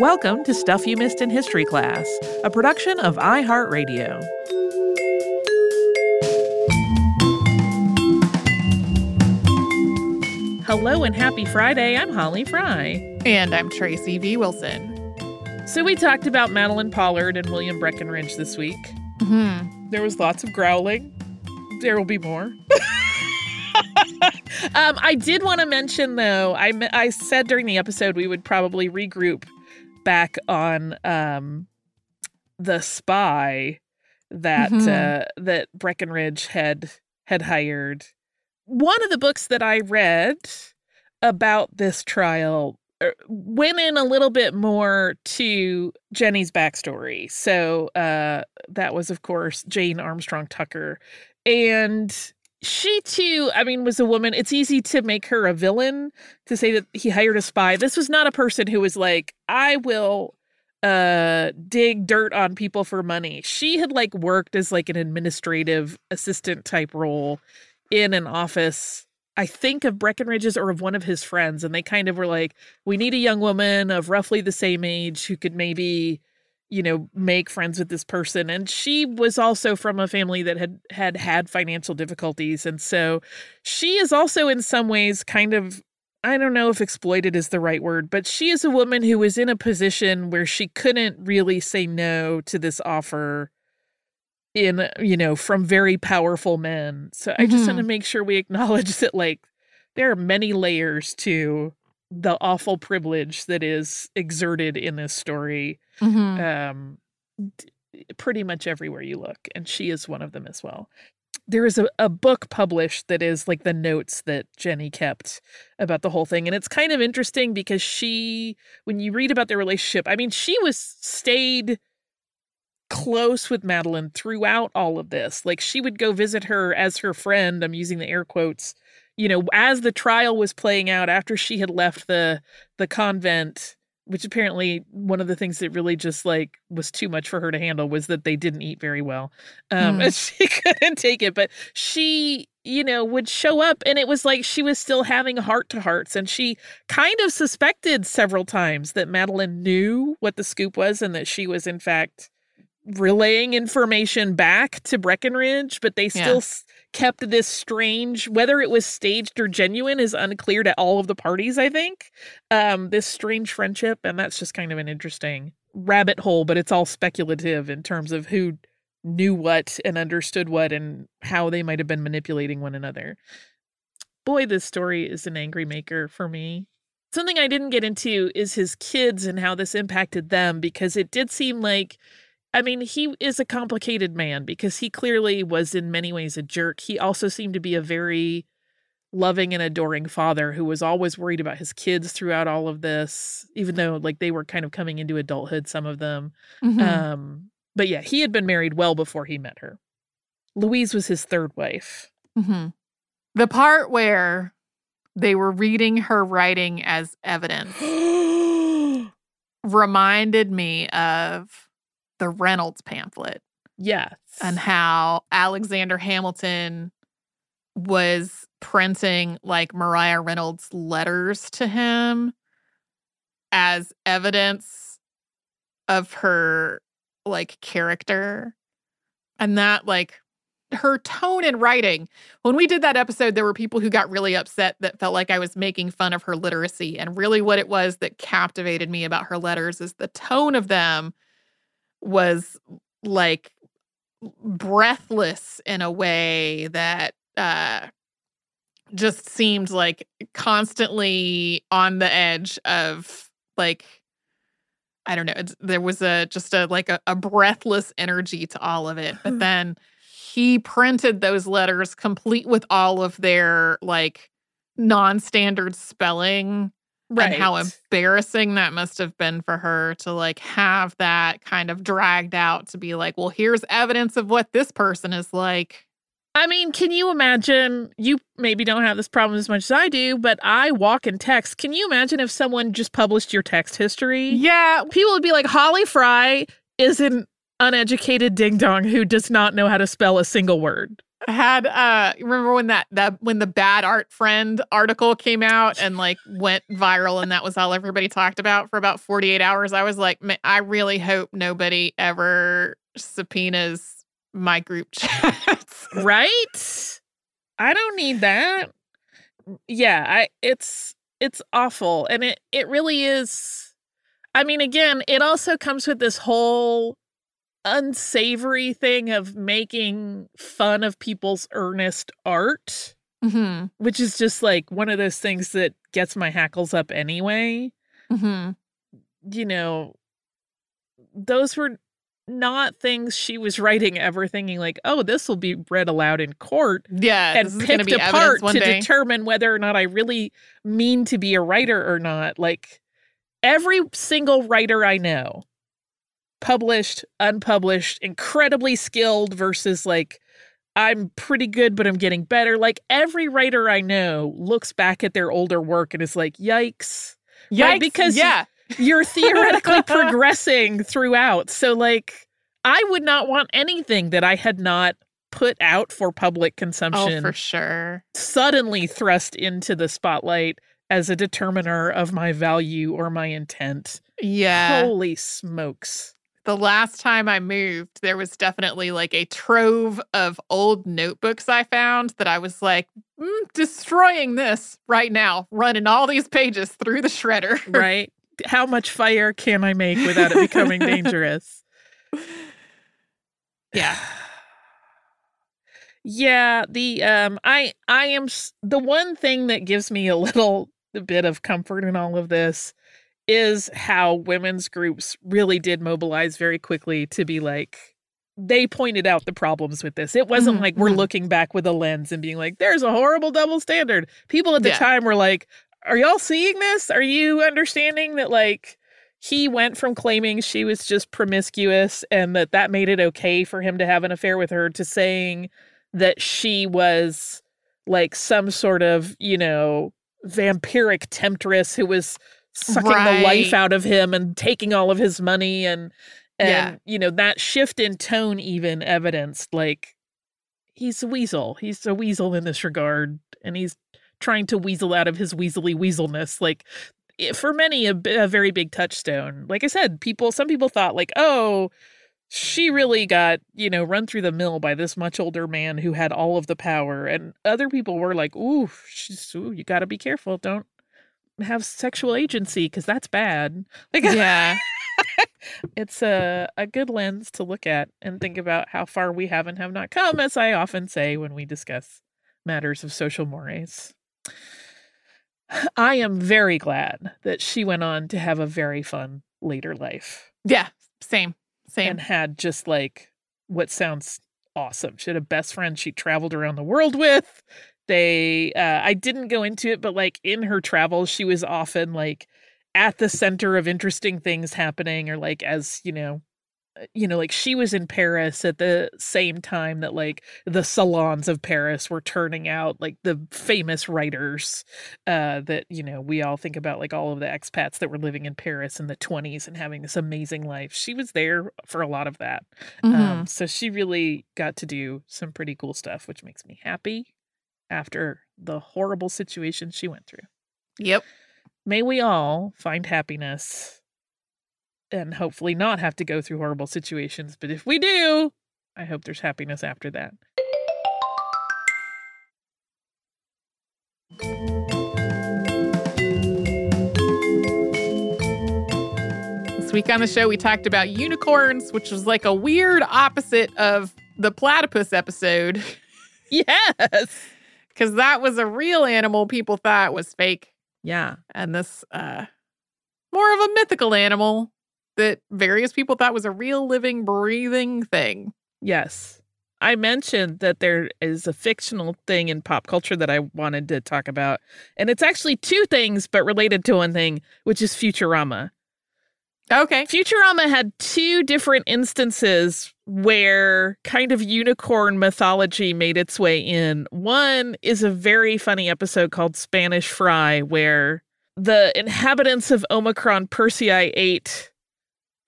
Welcome to Stuff You Missed in History Class, a production of iHeartRadio. Hello and happy Friday. I'm Holly Fry. And I'm Tracy V. Wilson. So, we talked about Madeline Pollard and William Breckinridge this week. Mm-hmm. There was lots of growling. There will be more. um, I did want to mention, though, I, I said during the episode we would probably regroup back on um, the spy that Mhm. uh, that Breckinridge had had hired. One of the books that I read about this trial uh, went in a little bit more to Jenny's backstory. So uh, that was, of course, Jane Armstrong Tucker, and she too. I mean, was a woman. It's easy to make her a villain to say that he hired a spy. This was not a person who was like, I will uh dig dirt on people for money. She had like worked as like an administrative assistant type role in an office I think of Breckinridge's or of one of his friends and they kind of were like we need a young woman of roughly the same age who could maybe you know make friends with this person and she was also from a family that had had had financial difficulties and so she is also in some ways kind of I don't know if exploited is the right word, but she is a woman who was in a position where she couldn't really say no to this offer in, you know, from very powerful men. So I just want to mm-hmm. make sure we acknowledge that, like, there are many layers to the awful privilege that is exerted in this story Mm-hmm. um, d- pretty much everywhere you look, and she is one of them as well. There is a, a book published that is like the notes that Jenny kept about the whole thing. And it's kind of interesting because she, when you read about their relationship, I mean, she was stayed close with Madeline throughout all of this. Like she would go visit her as her friend. I'm using the air quotes, you know, as the trial was playing out after she had left the the convent which apparently one of the things that really just like was too much for her to handle was that they didn't eat very well um Mm. and she couldn't take it but she you know would show up and it was like she was still having heart to hearts and she kind of suspected several times that madeline knew what the scoop was and that she was in fact relaying information back to breckinridge but they still Yeah. s kept this strange whether it was staged or genuine is unclear to all of the parties i think um this strange friendship and that's just kind of an interesting rabbit hole but it's all speculative in terms of who knew what and understood what and how they might have been manipulating one another boy this story is an angry maker for me something i didn't get into is his kids and how this impacted them because it did seem like I mean, he is a complicated man because he clearly was in many ways a jerk. He also seemed to be a very loving and adoring father who was always worried about his kids throughout all of this, even though like they were kind of coming into adulthood, some of them. Mhm. Um, but yeah, he had been married well before he met her. Louise was his third wife. Mhm. The part where they were reading her writing as evidence reminded me of the Reynolds pamphlet yes. and how Alexander Hamilton was printing like Maria Reynolds' letters to him as evidence of her like character. And that like her tone in writing. When we did that episode, there were people who got really upset that felt like I was making fun of her literacy. And really, what it was that captivated me about her letters is the tone of them was like breathless in a way that uh, just seemed like constantly on the edge of like I don't know. It's, there was a just a like a, a breathless energy to all of it. But then he printed those letters complete with all of their like non-standard spelling and how embarrassing that must have been for her to like have that kind of dragged out to be like, well, here's evidence of what this person is like. I mean, can you imagine? You maybe don't have this problem as much as I do, but I walk in text. Can you imagine if someone just published your text history? Yeah, People would be like, Holly Fry is an uneducated ding dong who does not know how to spell a single word. Had uh remember when that that when the bad art friend article came out and like went viral and that was all everybody talked about for about 48 hours? I was like i really hope nobody ever subpoenas my group chats. Right? I don't need that. Yeah i it's it's awful and it it really is i mean again it also comes with this whole unsavory thing of making fun of people's earnest art, mm-hmm. which is just like one of those things that gets my hackles up anyway. Mm-hmm. You know, those were not things she was writing ever thinking like, oh, this will be read aloud in court. Yeah. And picked apart to day. determine whether or not I really mean to be a writer or not. Like every single writer I know published, unpublished, incredibly skilled versus like I'm pretty good, but I'm getting better. Like every writer I know looks back at their older work and is like, yikes. Yikes. Right? Because yeah. you're theoretically progressing throughout. So, like, I would not want anything that I had not put out for public oh, consumption. Oh, for sure. Suddenly thrust into the spotlight as a determiner of my value or my intent. Yeah. Holy smokes the last time I moved, there was definitely like a trove of old notebooks I found that I was like, mm, destroying this right now, running all these pages through the shredder. right. How much fire can I make without it becoming dangerous? Yeah. Yeah, the um I I am the one thing that gives me a little bit of comfort in all of this is how women's groups really did mobilize very quickly to be like they pointed out the problems with this. It wasn't mm-hmm. like we're mm-hmm. looking back with a lens and being like, there's a horrible double standard. People at the yeah. time were like, are y'all seeing this? Are you understanding that, like, he went from claiming she was just promiscuous and that that made it okay for him to have an affair with her to saying that she was like some sort of, you know, vampiric temptress who was sucking right. the life out of him and taking all of his money and and yeah. you know that shift in tone even evidenced like he's a weasel he's a weasel in this regard and he's trying to weasel out of his weaselly weaselness like for many a, a very big touchstone like i said people some people thought like oh she really got you know run through the mill by this much older man who had all of the power and other people were like ooh she's ooh, you got to be careful don't have sexual agency because that's bad. Like, yeah. it's a, a good lens to look at and think about how far we have and have not come, as I often say when we discuss matters of social mores. I am very glad that she went on to have a very fun later life. Yeah, same, same. And had just like what sounds awesome. She had a best friend she traveled around the world with they uh I didn't go into it but like in her travels she was often like at the center of interesting things happening or like as you know uh, you know like she was in Paris at the same time that like the salons of Paris were turning out like the famous writers uh that you know we all think about like all of the expats that were living in Paris in the 20s and having this amazing life. She was there for a lot of that. Um, mm-hmm. um so she really got to do some pretty cool stuff which makes me happy after the horrible situation she went through. Yep. May we all find happiness and hopefully not have to go through horrible situations. But if we do, I hope there's happiness after that. This week on the show, we talked about unicorns, which was like a weird opposite of the platypus episode. Yes because that was a real animal people thought was fake. Yeah. And this, uh, more of a mythical animal that various people thought was a real living, breathing thing. Yes. I mentioned that there is a fictional thing in pop culture that I wanted to talk about. And it's actually two things, but related to one thing, which is Futurama. Okay. Futurama had two different instances where kind of unicorn mythology made its way in. One is a very funny episode called Spanish Fry, where the inhabitants of Omicron Persei 8,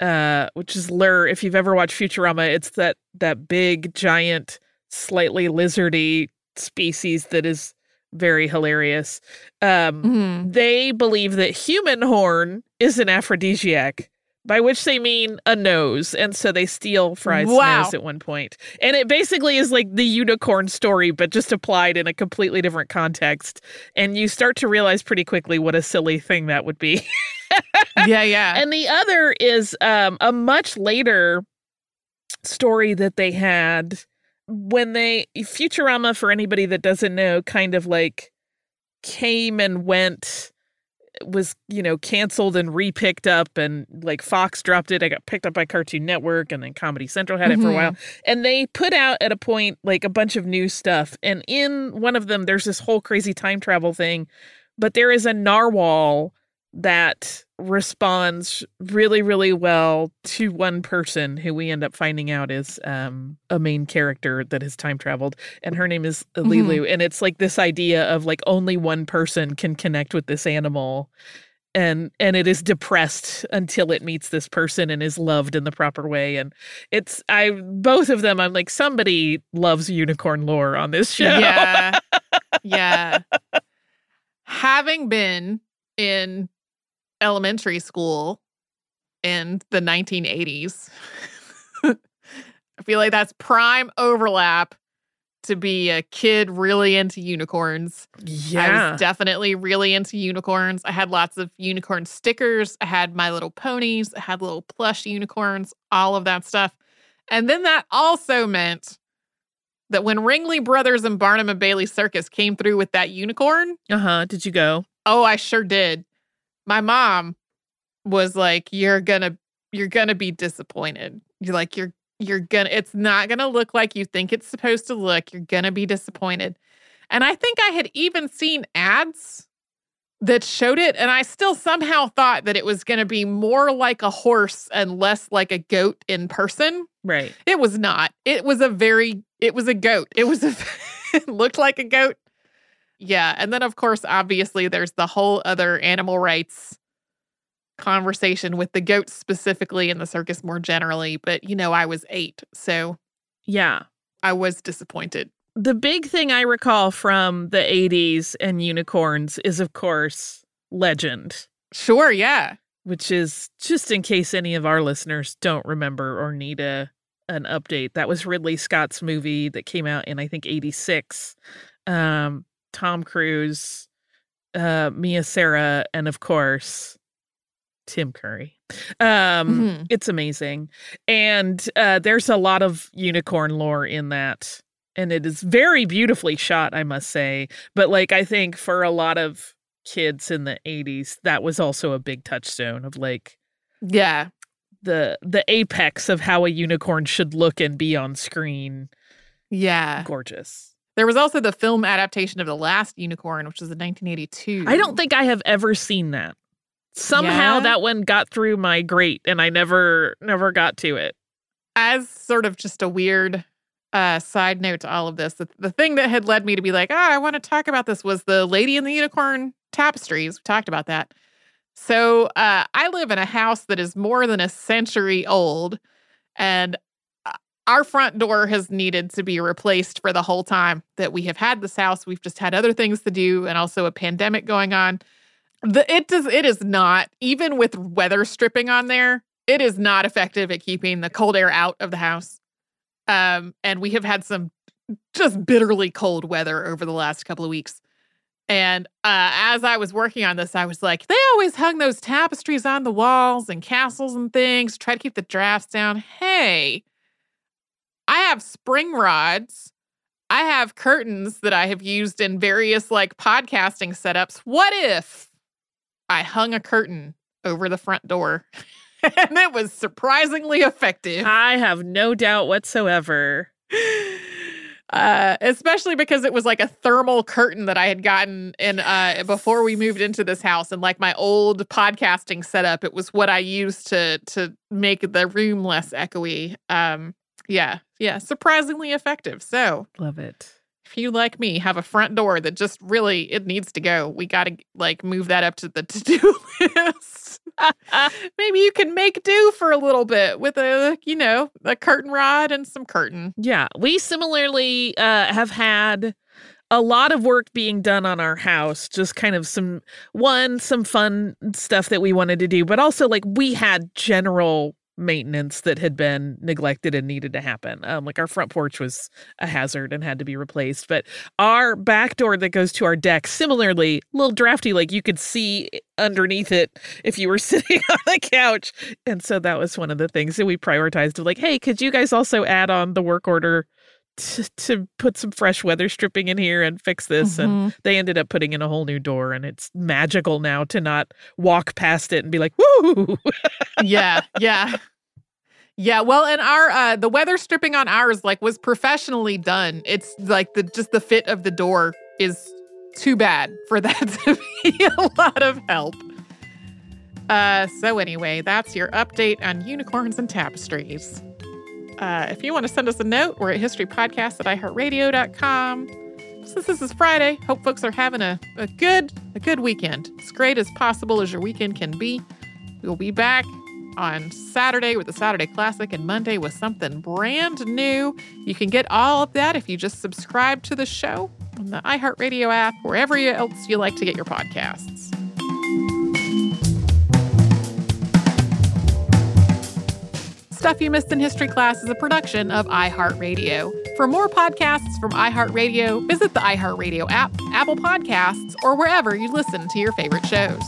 uh, which is Lrrr, if you've ever watched Futurama, it's that that big giant slightly lizardy species that is very hilarious. Um, Mhm. they believe that human horn is an aphrodisiac, by which they mean a nose. And so they steal Fry's Wow. nose at one point. And it basically is like the unicorn story, but just applied in a completely different context. And you start to realize pretty quickly what a silly thing that would be. yeah, yeah. and the other is um, a much later story that they had when they Futurama for anybody that doesn't know kind of like came and went was you know canceled and repicked up and like Fox dropped it. I got picked up by Cartoon Network and then Comedy Central had it for a Mhm. while. And they put out at a point like a bunch of new stuff. And in one of them there's this whole crazy time travel thing but there is a narwhal that responds really really well to one person who we end up finding out is um, a main character that has time traveled and her name is Lilu and it's like this idea of like only one person can connect with this animal and and it is depressed until it meets this person and is loved in the proper way and it's i both of them i'm like somebody loves unicorn lore on this show Yeah. yeah. Having been in elementary school in the 1980s, I feel like that's prime overlap to be a kid really into unicorns. Yeah. I was definitely really into unicorns. I had lots of unicorn stickers. I had My Little Ponies. I had little plush unicorns, all of that stuff. And then that also meant that when Ringling Brothers and Barnum and Bailey Circus came through with that unicorn, uh-huh did you go oh, I sure did. My mom was like, "You're gonna, you're gonna be disappointed. You're like, you're, you're gonna. It's not gonna look like you think it's supposed to look. You're gonna be disappointed." And I think I had even seen ads that showed it, and I still somehow thought that it was gonna be more like a horse and less like a goat in person. right It was not. It was a very it was a goat. It was a it looked like a goat. Yeah, and then of course obviously there's the whole other animal rights conversation with the goats specifically and the circus more generally, but you know I was 8, so yeah I was disappointed. the big thing I recall from the 80s and unicorns is, of course, Legend, Sure, yeah. which is just in case any of our listeners don't remember or need a an update. That was Ridley Scott's movie that came out in I think 86. Um, Tom Cruise, uh, Mia Sara, and of course Tim Curry. Um, Mhm. it's amazing. And uh, there's a lot of unicorn lore in that. And it is very beautifully shot, I must say. But like, I think for a lot of kids in the 80s, that was also a big touchstone of like Yeah. the the apex of how a unicorn should look and be on screen. Yeah. Gorgeous. There was also the film adaptation of The Last Unicorn, which was in 1982. I don't think I have ever seen that. Somehow Yeah? that one got through my grate and I never never got to it. as sort of just a weird uh, side note to all of this, the, the thing that had led me to be like, oh, I want to talk about this was the Lady in the Unicorn tapestries. We talked about that. So uh, I live in a house that is more than a century old, and our front door has needed to be replaced for the whole time that we have had this house. We've just had other things to do, and also a pandemic going on. The it does it is not even with weather stripping on there. It is not effective at keeping the cold air out of the house. Um, and we have had some just bitterly cold weather over the last couple of weeks. And uh, as I was working on this, I was like, they always hung those tapestries on the walls and castles and things, try to keep the drafts down. Hey, I have spring rods. I have curtains that I have used in various like podcasting setups. What if I hung a curtain over the front door? and it was surprisingly effective. I have no doubt whatsoever. Uh, especially because it was like a thermal curtain that I had gotten in uh, before we moved into this house, and like my old podcasting setup, it was what I used to to make the room less echoey. Um, yeah, yeah, surprisingly effective. So Love it. if you like me have a front door that just really it needs to go, we got to like move that up to the to-do list. Maybe you can make do for a little bit with a, you know, a curtain rod and some curtain. Yeah, we similarly uh, have had a lot of work being done on our house just kind of some one some fun stuff that we wanted to do but also like we had general maintenance that had been neglected and needed to happen. Um, like our front porch was a hazard and had to be replaced, but our back door that goes to our deck, similarly, a little drafty, like you could see underneath it if you were sitting on the couch. And so that was one of the things that we prioritized of like, hey, could you guys also add on the work order to, to put some fresh weather stripping in here and fix this Mhm. and they ended up putting in a whole new door and it's magical now to not walk past it and be like woo yeah, yeah. Yeah, well, and our uh the weather stripping on ours like was professionally done. It's like the just the fit of the door is too bad for that to be a lot of help. Uh so anyway, that's your update on unicorns and tapestries. Uh, if you want to send us a note, we're at historypodcast at iheartradio.com. Since this is Friday, hope folks are having a, a good a good weekend. As great as possible as your weekend can be. We'll be back on Saturday with the Saturday Classic and Monday with something brand new. You can get all of that if you just subscribe to the show on the iHeartRadio app, wherever else you like to get your podcasts. Stuff You Missed in History Class is a production of iHeartRadio. For more podcasts from iHeartRadio, visit the iHeartRadio app, Apple Podcasts, or wherever you listen to your favorite shows.